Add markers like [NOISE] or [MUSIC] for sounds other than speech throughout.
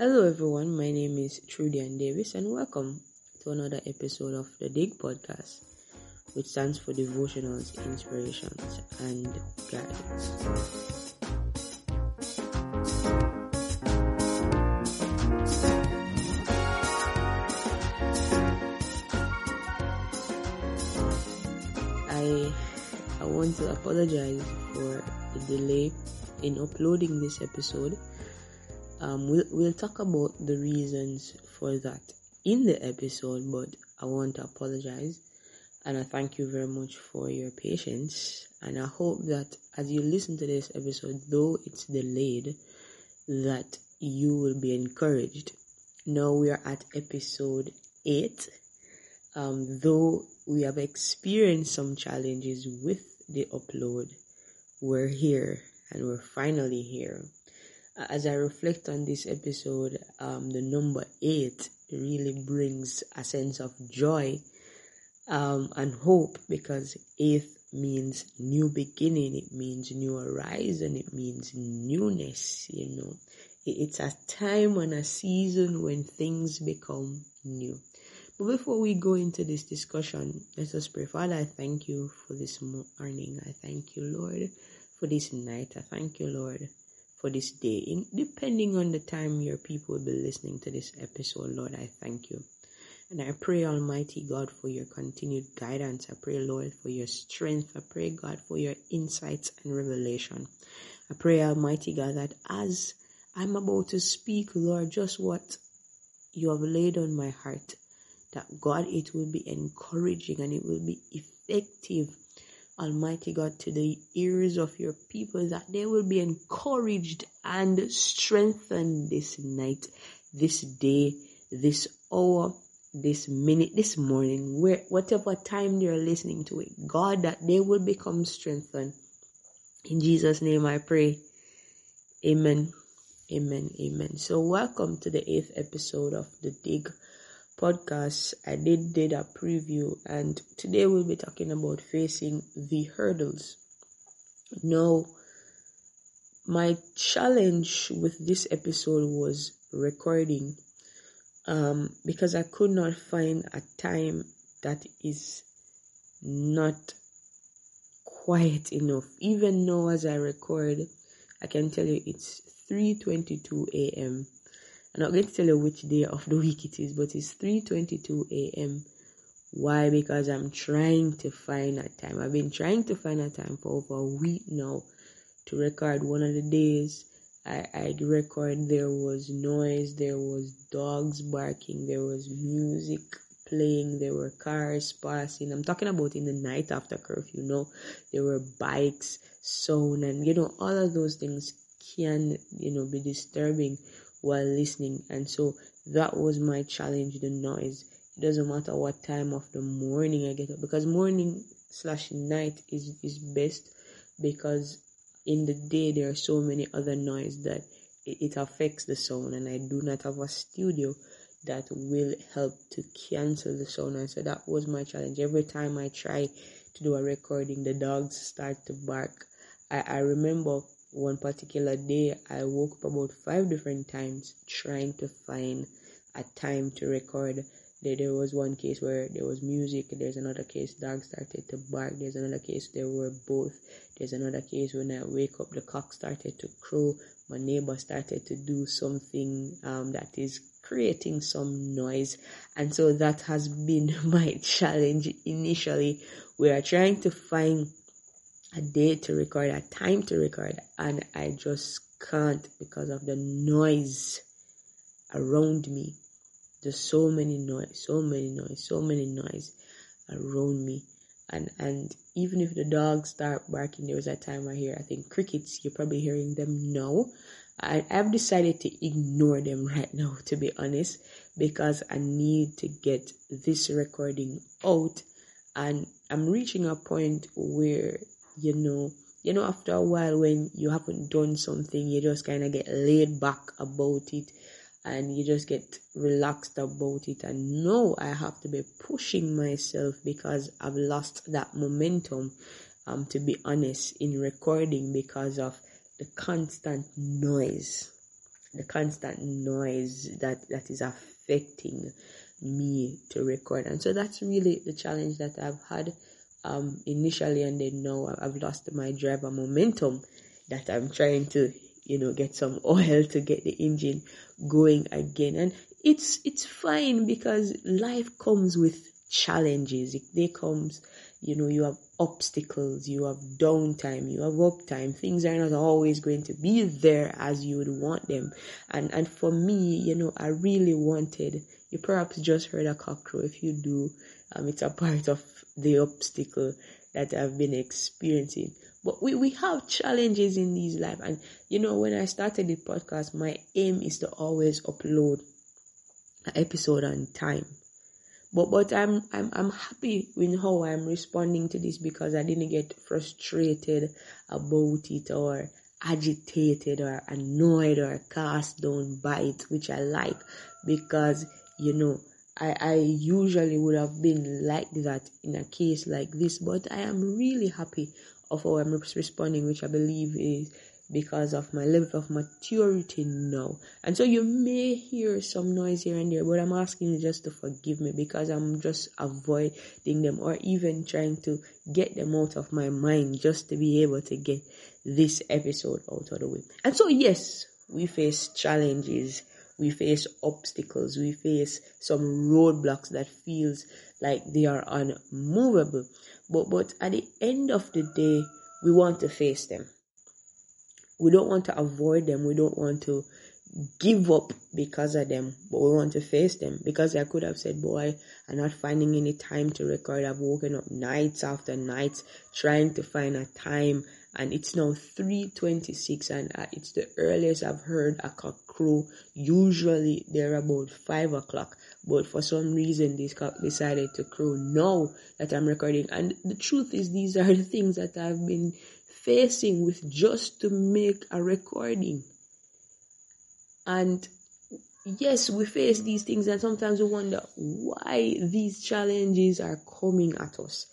Hello, everyone. My name is Trudy-Ann Davis, and welcome to another episode of the Dig Podcast, which stands for Devotionals, Inspirations, and Guidance. I I want to apologize for the delay in uploading this episode um, we'll, we'll talk about the reasons for that in the episode, but I want to apologize and I thank you very much for your patience. And I hope that as you listen to this episode, though it's delayed, that you will be encouraged. Now we are at episode 8. Um, though we have experienced some challenges with the upload, we're here and we're finally here as I reflect on this episode, um, the number eight really brings a sense of joy um, and hope because eighth means new beginning, it means new horizon, it means newness, you know. It's a time and a season when things become new. But before we go into this discussion, let us pray. Father, I thank you for this morning. I thank you, Lord, for this night. I thank you, Lord, for this day. In, depending on the time your people will be listening to this episode, Lord, I thank you. And I pray, Almighty God, for your continued guidance. I pray, Lord, for your strength. I pray, God, for your insights and revelation. I pray, Almighty God, that as I'm about to speak, Lord, just what you have laid on my heart, that God, it will be encouraging and it will be effective Almighty God, to the ears of your people that they will be encouraged and strengthened this night, this day, this hour, this minute, this morning, where whatever time they're listening to it, God, that they will become strengthened. In Jesus' name I pray. Amen. Amen. Amen. So welcome to the eighth episode of the Dig podcast, I did did a preview, and today we'll be talking about facing the hurdles. Now, my challenge with this episode was recording, um, because I could not find a time that is not quiet enough. Even now, as I record, I can tell you it's 3:22 a.m I'm not going to tell you which day of the week it is, but it's 3:22 a.m. Why? Because I'm trying to find a time. I've been trying to find a time for over a week now to record one of the days. I I record there was noise, there was dogs barking, there was music playing, there were cars passing. I'm talking about in the night after curfew, you know, there were bikes, sound, and you know, all of those things can, you know, be disturbing while listening. And so that was my challenge, the noise. It doesn't matter what time of the morning I get up because morning slash night is, is best because in the day there are so many other noise that it, it affects the sound and I do not have a studio that will help to cancel the sound and so that was my challenge every time i try to do a recording the dogs start to bark i, I remember one particular day I woke up about five different times trying to find a time to record. There, there was one case where there was music, there's another case dogs started to bark, there's another case there were both, there's another case when I wake up the cock started to crow, my neighbor started to do something um, that is creating some noise and so that has been [LAUGHS] my challenge initially we are trying to find a day to record, a time to record, and I just can't because of the noise around me. There's so many noise, so many noise, so many noise around me. And and even if the dogs start barking, there was a time I hear I think crickets, you're probably hearing them now. I, I've decided to ignore them [LAUGHS] right now, to be honest, because I need to get this recording out and I'm reaching a point where you know, you know, after a while when you haven't done something, you just kind of get laid back about it and you just get relaxed about it. And no, I have to be pushing myself because I've lost that momentum, um, to be honest, in recording because of the constant noise. the constant noise that that is affecting me to record and so that's really the challenge that i've had um initially and then now i've lost my driver momentum that i'm trying to you know get some [LAUGHS] oil to get the engine going again. And it's it's fine because life comes with challenges. It they comes you know you have obstacles you have downtime you have uptime. Things are not always going to be there as you would want them. And and for me you know i really wanted you perhaps just heard a cockroach if you do um it's a [LAUGHS] part of the obstacle that i've been experiencing. But we, we have challenges in these life. And you know when i started the podcast my aim is to always upload an episode on time but but I'm I'm I'm happy with how I'm responding to this because I didn't get frustrated about it or agitated or annoyed or cast down by it, which I like because you know I, I usually would have been like that in a case like this, but I am really happy of how I'm responding, which I believe is because of my level of maturity now. And so you may hear some noise here and there, but I'm asking you just to forgive me because I'm just avoiding them or even trying to get them out of my mind just to be able to get this episode out of the way. And so yes, we face challenges, we face obstacles, we face some roadblocks that feels like they are unmovable. But but at the end of the day, we want to face them we don't want to avoid them. We don't want to give up because of them, but we want to face them. Because I could have said, boy, I'm not finding any time to record. I've woken up nights after nights trying to find a time and it's now 3.26 and uh, it's the earliest I've heard a cock crow. Usually they're about 5 o'clock, but for some reason this cock decided to crow now that I'm recording. And the truth is these are the things that I've been facing with just to make a recording. And yes, we face these things and sometimes we wonder why these challenges are coming at us.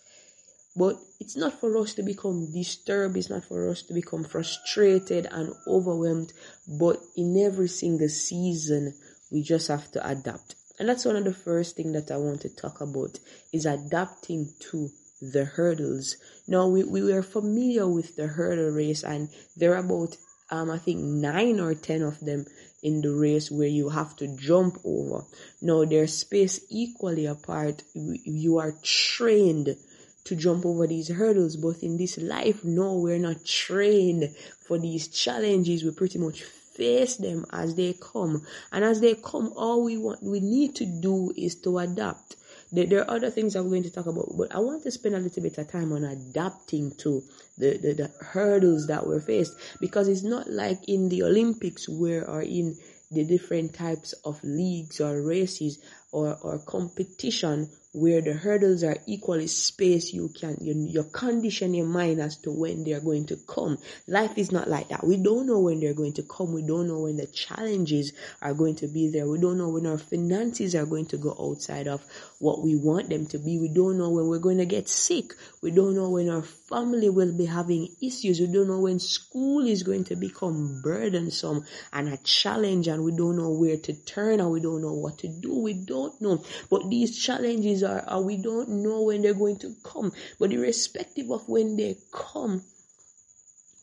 But it's not for us to become disturbed, it's not for us to become frustrated and overwhelmed, but in every single season, we just have to adapt. And that's one of the first things that I want to talk about is adapting to the hurdles. Now we, we were familiar with the hurdle race and there are about um I think nine or ten of them in the race where you have to jump over. Now they're spaced equally apart. You are trained to jump over these hurdles, but in this life, no, we're not trained for these challenges. We pretty much face them as they come. And as they come, all we want, we need to do is to adapt. There, are other things I'm going to talk about, but I want to spend a little bit of time on adapting to the, the, the hurdles that we're faced because it's not like in the Olympics where or in the different types of leagues or races or, or competition where the hurdles are equally spaced, you can, you, you condition your mind as to when they're going to come. Life is not like that. We don't know when they're going to come. We don't know when the challenges are going to be there. We don't know when our finances are going to go outside of what we want them to be. We don't know when we're going to get sick. We don't know when our family will be having issues. We don't know when school is going to become burdensome and a challenge and we don't know where to turn and we don't know what to do. We don't know. But these challenges are, are we don't know when they're going to come. But irrespective of when they come,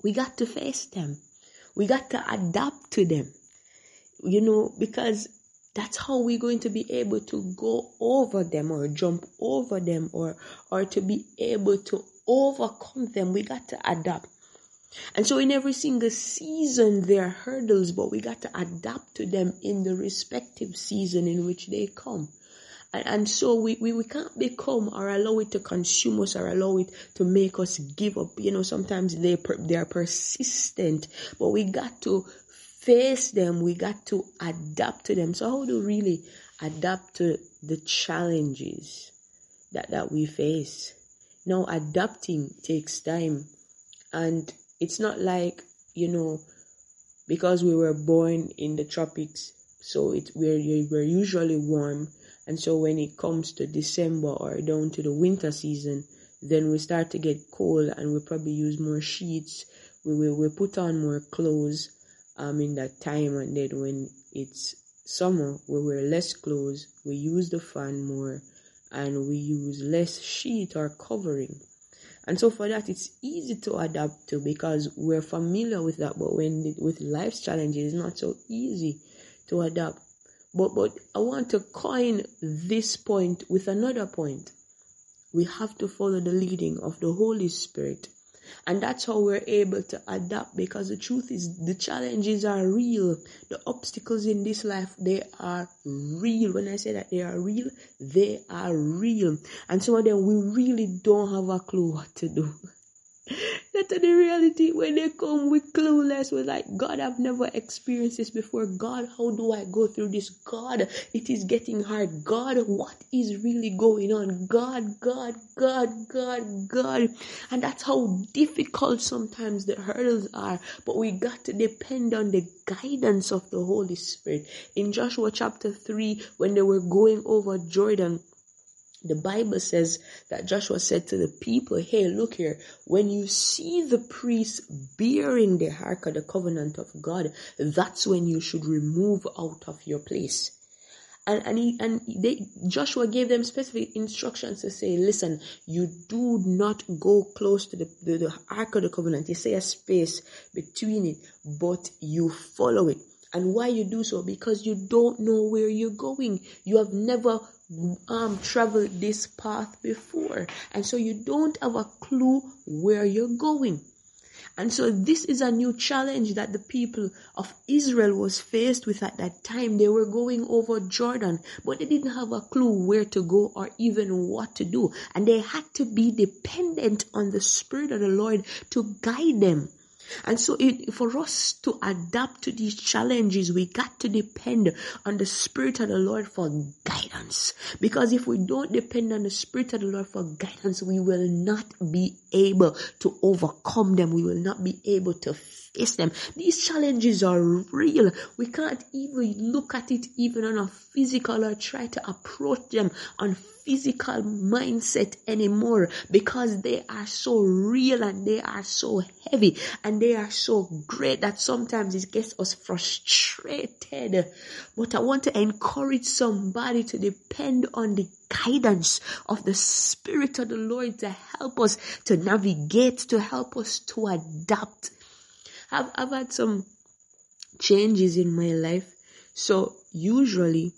we got to face them. We got to adapt to them. You know, because that's how we're going to be able to go over them or jump over them or or to be able to overcome them. We got to adapt. And so in every single season there are hurdles, but we got to adapt to them in the respective season in which they come. And, and so we, we, we can't become or allow it to consume us or allow it to make us give up. You know, sometimes they, they are persistent, but we got to face them. We got to adapt to them. So how do we really adapt to the challenges that, that we face? Now adapting takes time and it's not like, you know, because we were born in the tropics, so it we're, we're usually warm and so when it comes to December or down to the winter season, then we start to get cold and we probably use more sheets. We will we put on more clothes um, in that time and then when it's summer we wear less clothes we use the fan more and we use less sheet or covering and so for that it's easy to adapt to because we're familiar with that but when it, with life's challenges it's not so easy to adapt. But but i want to coin this point with another point. We have to follow the leading of the holy spirit and that's how we're able to adapt because the truth is the challenges are real. The obstacles in this life, they are real. When I say that they are real, they are real. And some of them we really don't have a clue what to do. That's the reality. When they come, we clueless. We're like, God, I've never experienced this before. God, how do I go through this? God, it is getting hard. God, what is really going on? God, God, God, God, God. And that's how difficult sometimes the hurdles are. But we got to depend on the guidance of the Holy Spirit. In Joshua chapter 3, when they were going over Jordan, the Bible says that Joshua said to the people, Hey, look here, when you see the priests bearing the ark of the covenant of God, that's when you should remove out of your place. And and he, and they Joshua gave them specific instructions to say, listen, you do not go close to the, the, the ark of the covenant. You say a space between it, but you follow it. And why you do so? Because you don't know where you're going. You have never um traveled this path before and so you don't have a clue where you're going and so this is a new challenge that the people of Israel was faced with at that time. They were going over Jordan, but they didn't have a clue where to go or even what to do. And they had to be dependent on the Spirit of the Lord to guide them. And so it, for us to adapt to these challenges, we got to depend on the Spirit of the Lord for guidance. Because if we don't depend on the Spirit of the Lord for guidance, we will not be able to overcome them. We will not be able to face them. These challenges are real. We can't even look at it even on a physical or try to approach them on physical mindset anymore because they are so real and they are so heavy and they are so great that sometimes it gets us frustrated. But I want to encourage somebody to depend on the guidance of the Spirit of the Lord to help us to navigate, to help us to adapt. I've, I've had some changes in my life. So usually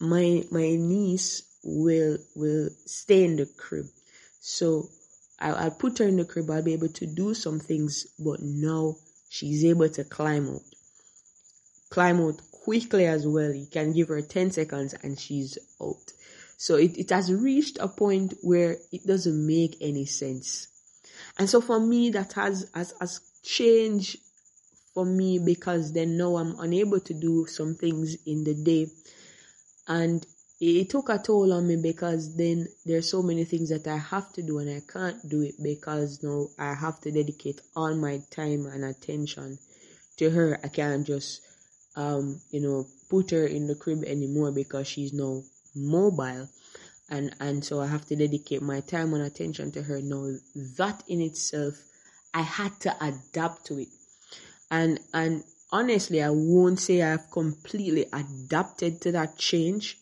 my my niece will will stay in the crib. So I, I'll put her in the crib. I'll be able to do some things, but now she's able to climb out. Climb out quickly as well. You can give her 10 seconds and she's out. So it, it has reached a point where it doesn't make any sense. And so for me, that has, has, has changed for me because then now I'm unable to do some things in the day. And it took a toll on me because then there's so many things that I have to do and I can't do it because now I have to dedicate all my time and attention to her. I can't just um you know put her in the crib anymore because she's now mobile. And and so I have to dedicate my time and attention to her. Now that in itself I had to adapt to it. And and honestly I won't say I've completely adapted to that change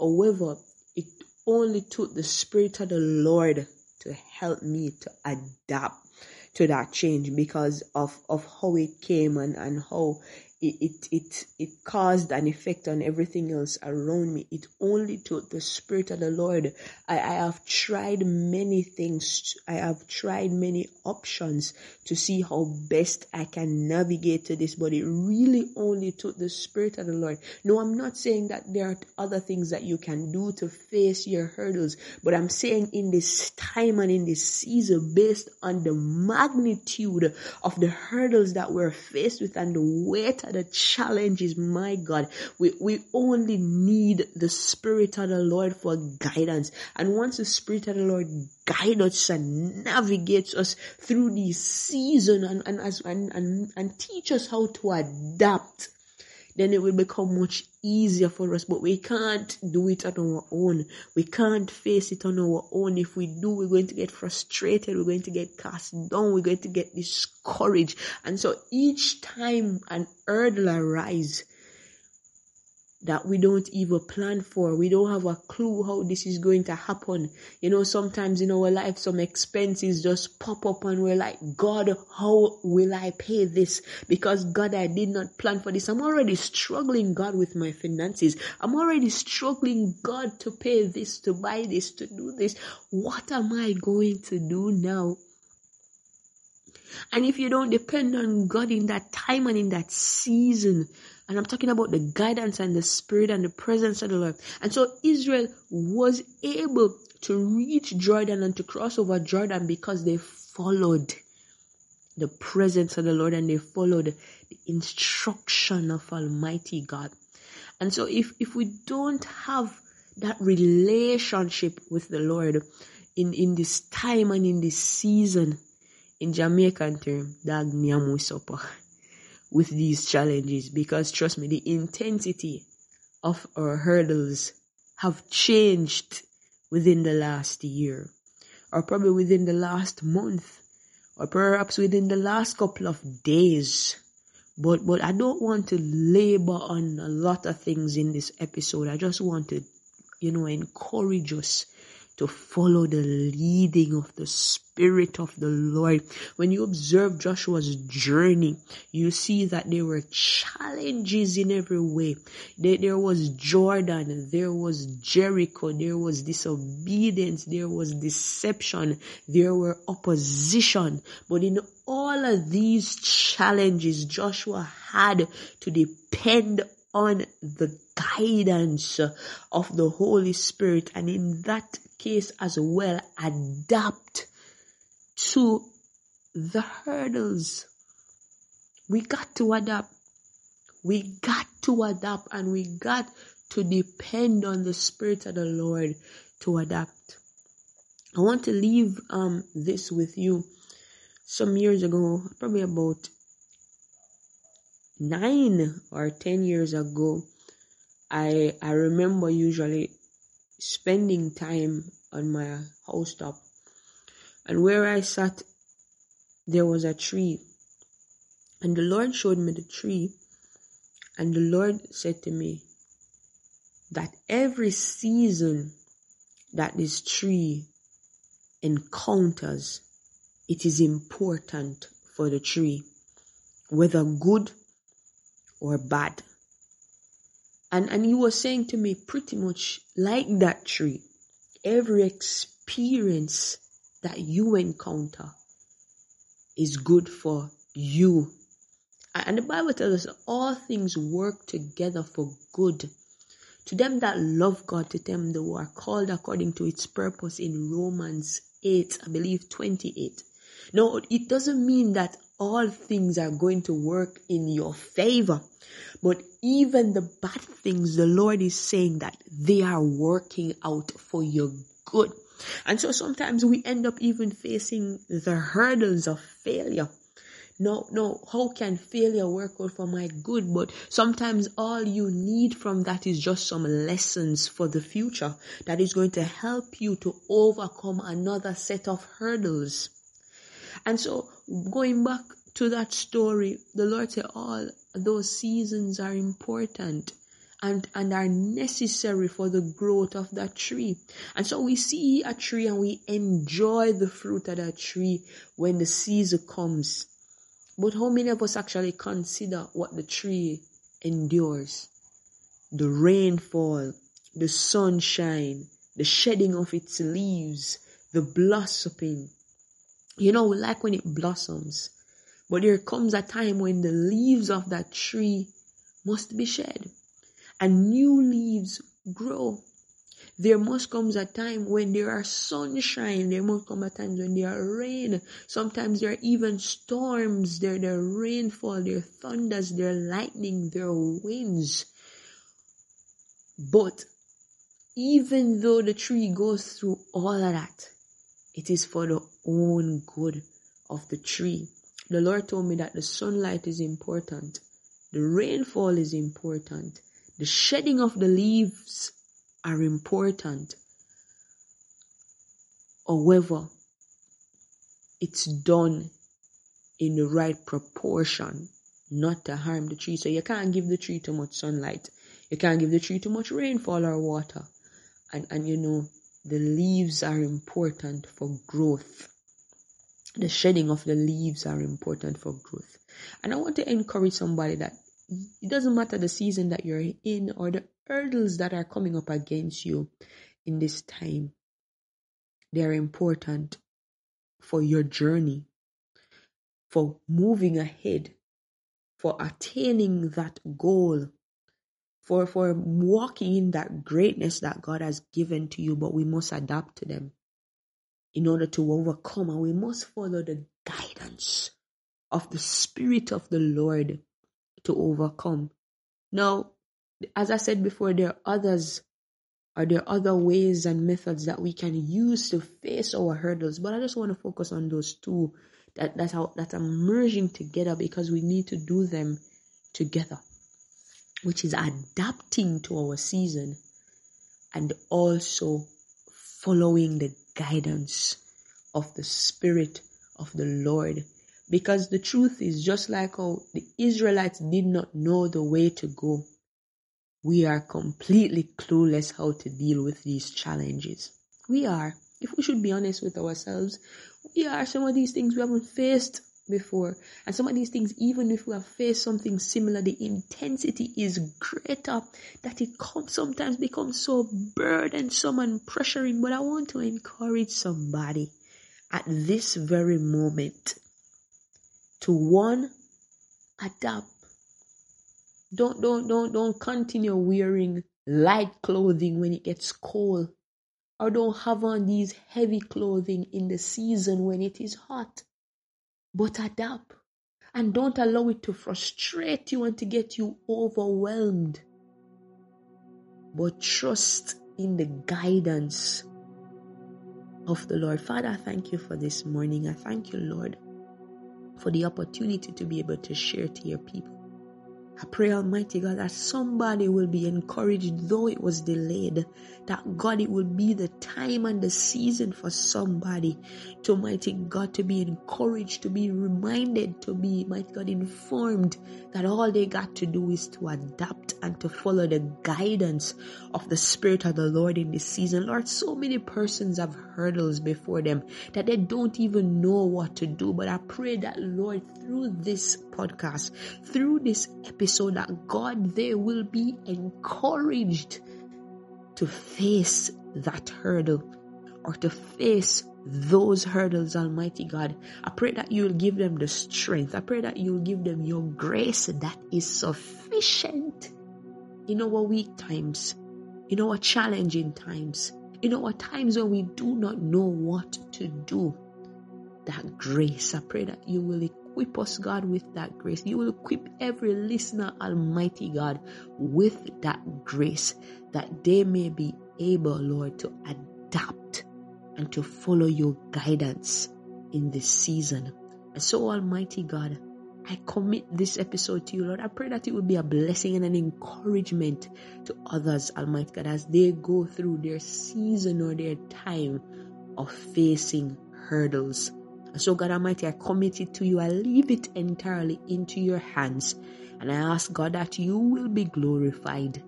However, it only took the Spirit of the Lord to help me to adapt to that change because of, of how it came and, and how it, it, it, caused an effect on everything else around me. It only took the Spirit of the Lord. I, I have tried many things. I have tried many options to see how best I can navigate to this, but it really only took the Spirit of the Lord. No, I'm not saying that there are other things that you can do to face your hurdles, but I'm saying in this time and in this season, based on the magnitude of the hurdles that we're faced with and the weight the challenge is, my God. We, we only need the Spirit of the Lord for guidance. And once the Spirit of the Lord guides us and navigates us through this season and, and, and, and, and teach us how to adapt, then it will become much easier for us. But we can't do it on our own. We can't face it on our own. If we do, we're going to get frustrated. We're going to get cast down. We're going to get discouraged. And so each time an hurdle arises, that we don't even plan for. We don't have a clue how this is going to happen. You know, sometimes in our life, some expenses just pop up and we're like, God, how will I pay this? Because God, I did not plan for this. I'm already struggling, God, with my finances. I'm already struggling, God, to pay this, to buy this, to do this. What am I going to do now? And if you don't depend on God in that time and in that season, and I'm talking about the guidance and the spirit and the presence of the Lord. And so Israel was able to reach Jordan and to cross over Jordan because they followed the presence of the Lord and they followed the instruction of Almighty God. And so if, if we don't have that relationship with the Lord in, in this time and in this season, in Jamaican term, dag supper [LAUGHS] with these challenges because trust me, the intensity of our hurdles have changed within the last year or probably within the last month or perhaps within the last couple of days. But, but I don't want to labor on a lot of things in this episode. I just want to, you know, encourage us to follow the leading of the Spirit of the Lord. When you observe Joshua's journey, you see that there were challenges in every way. There, was Jordan, there was Jericho, there was disobedience, there was deception, there were opposition. But in all of these challenges, Joshua had to depend on the guidance of the Holy Spirit. And in that case as well adapt to the hurdles. We got to adapt. We got to adapt and we got to depend on the Spirit of the Lord to adapt. I want to leave um, this with you. Some years ago, probably about nine or ten years ago, I I remember usually spending time on my house top. And where I sat, there was a tree. And the Lord showed me the tree. And the Lord said to me that every season that this tree encounters, it is important for the tree, whether good or bad. And, and he was saying to me pretty much like that tree, every experience that you encounter is good for you. And the Bible tells us all things work together for good to them that love God, to them that are called according to its purpose in Romans 8, I believe 28. No, it doesn't mean that all things are going to work in your favor. But even the bad things, the Lord is saying that they are working out for your good. And so sometimes we end up even facing the hurdles of failure. No, no, how can failure work out for my good? But sometimes all you need from that is just some lessons for the future that is going to help you to overcome another set of hurdles. And so going back to that story, the Lord said all those seasons are important and, and are necessary for the growth of that tree. And so we see a tree and we enjoy the fruit of that tree when the season comes. But how many of us actually consider what the tree endures? The rainfall, the sunshine, the shedding of its leaves, the blossoming. You know, like when it blossoms. But there comes a time when the leaves of that tree must be shed and new leaves grow. There must come a time when there are sunshine. There must come a time when there are rain. Sometimes there are even storms. There, there are rainfall. There are thunders. There are lightning. There are winds. But even though the tree goes through all of that, it is for the own good of the tree. The Lord told me that the sunlight is important The rainfall is important. The shedding of the leaves are important. However, it's done in the right proportion, not to harm the tree. So you can't give the tree too much sunlight. You can't give the tree too much rainfall or water. And and you know, the leaves are important for growth. The shedding of the leaves are important for growth. And I want to encourage somebody that it doesn't matter the season that you're in or the hurdles that are coming up against you in this time. They are important for your journey, for moving ahead, for attaining that goal, for, for walking in that greatness that God has given to you, but we must adapt to them in order to overcome, and we must follow the guidance of the Spirit of the Lord to overcome. Now, as I said before, there are others, are there other ways and methods that we can use to face our hurdles? But I just want to focus on those two that that are that are merging together because we need to do them together, which is adapting to our season and also following the guidance of the Spirit of the Lord because the truth is just like how the Israelites did not know the way to go, we are completely clueless how to deal with these challenges. We are. If we should be honest with ourselves, we are. Some of these things we haven't faced before. And some of these things, even if we have faced something similar, the intensity is greater that it sometimes becomes so burdensome and pressuring. But I want to encourage somebody at this very moment to one adapt don't don't don't don't continue wearing light clothing when it gets cold or don't have on these heavy clothing in the season when it is hot but adapt and don't allow it to frustrate you and to get you overwhelmed but trust in the guidance of the Lord. Father, I thank you for this morning. I thank you, Lord, for the opportunity to be able to share to your people. I pray, Almighty God, that somebody will be encouraged, though it was delayed, that God, it will be the time and the season for somebody to, mighty God, to be encouraged, to be reminded, to be, mighty God, informed that all they got to do is to adapt and to follow the guidance of the Spirit of the Lord in this season. Lord, so many persons have hurdles before them that they don't even know what to do. But I pray that, Lord, through this podcast, through this episode, that God, they will be encouraged to face that hurdle or to face those hurdles, Almighty God. I pray that you'll give them the strength. I pray that you'll give them your grace that is sufficient in our weak times, in our challenging times, in our times when we do not know what to do. That grace, I pray that you will equip us, God, with that grace. You will equip every listener, Almighty God, with that grace that they may be able, Lord, to adapt and to follow your guidance in this season. And so, Almighty God, I commit this episode to you, Lord. I pray that it will be a blessing and an encouragement to others, Almighty God, as they go through their season or their time of facing hurdles. So, God Almighty, I commit it to you. I leave it entirely into your hands. And I ask, God, that you will be glorified.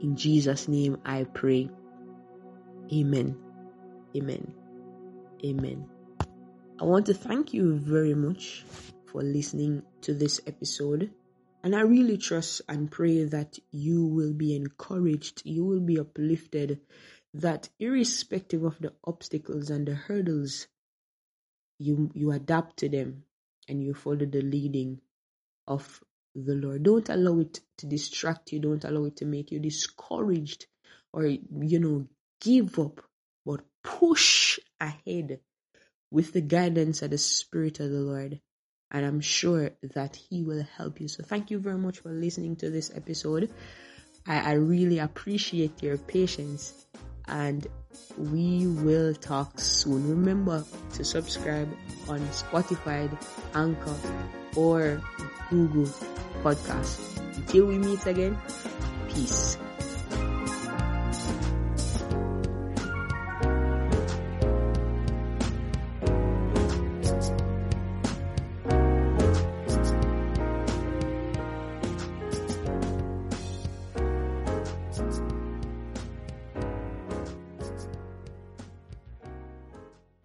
In Jesus' name I pray. Amen. Amen. Amen. I want to thank you very much for listening to this episode. And I really trust and pray that you will be encouraged, you will be uplifted, that irrespective of the obstacles and the hurdles, you you adapt to them and you follow the leading of the Lord. Don't allow it to distract you, don't allow it to make you discouraged or you know give up, but push ahead with the guidance of the Spirit of the Lord. And I'm sure that He will help you. So, thank you very much for listening to this episode. I, I really appreciate your patience, and we will talk soon. Remember to subscribe on Spotify, Anchor, or Google Podcast. Until we meet again, peace.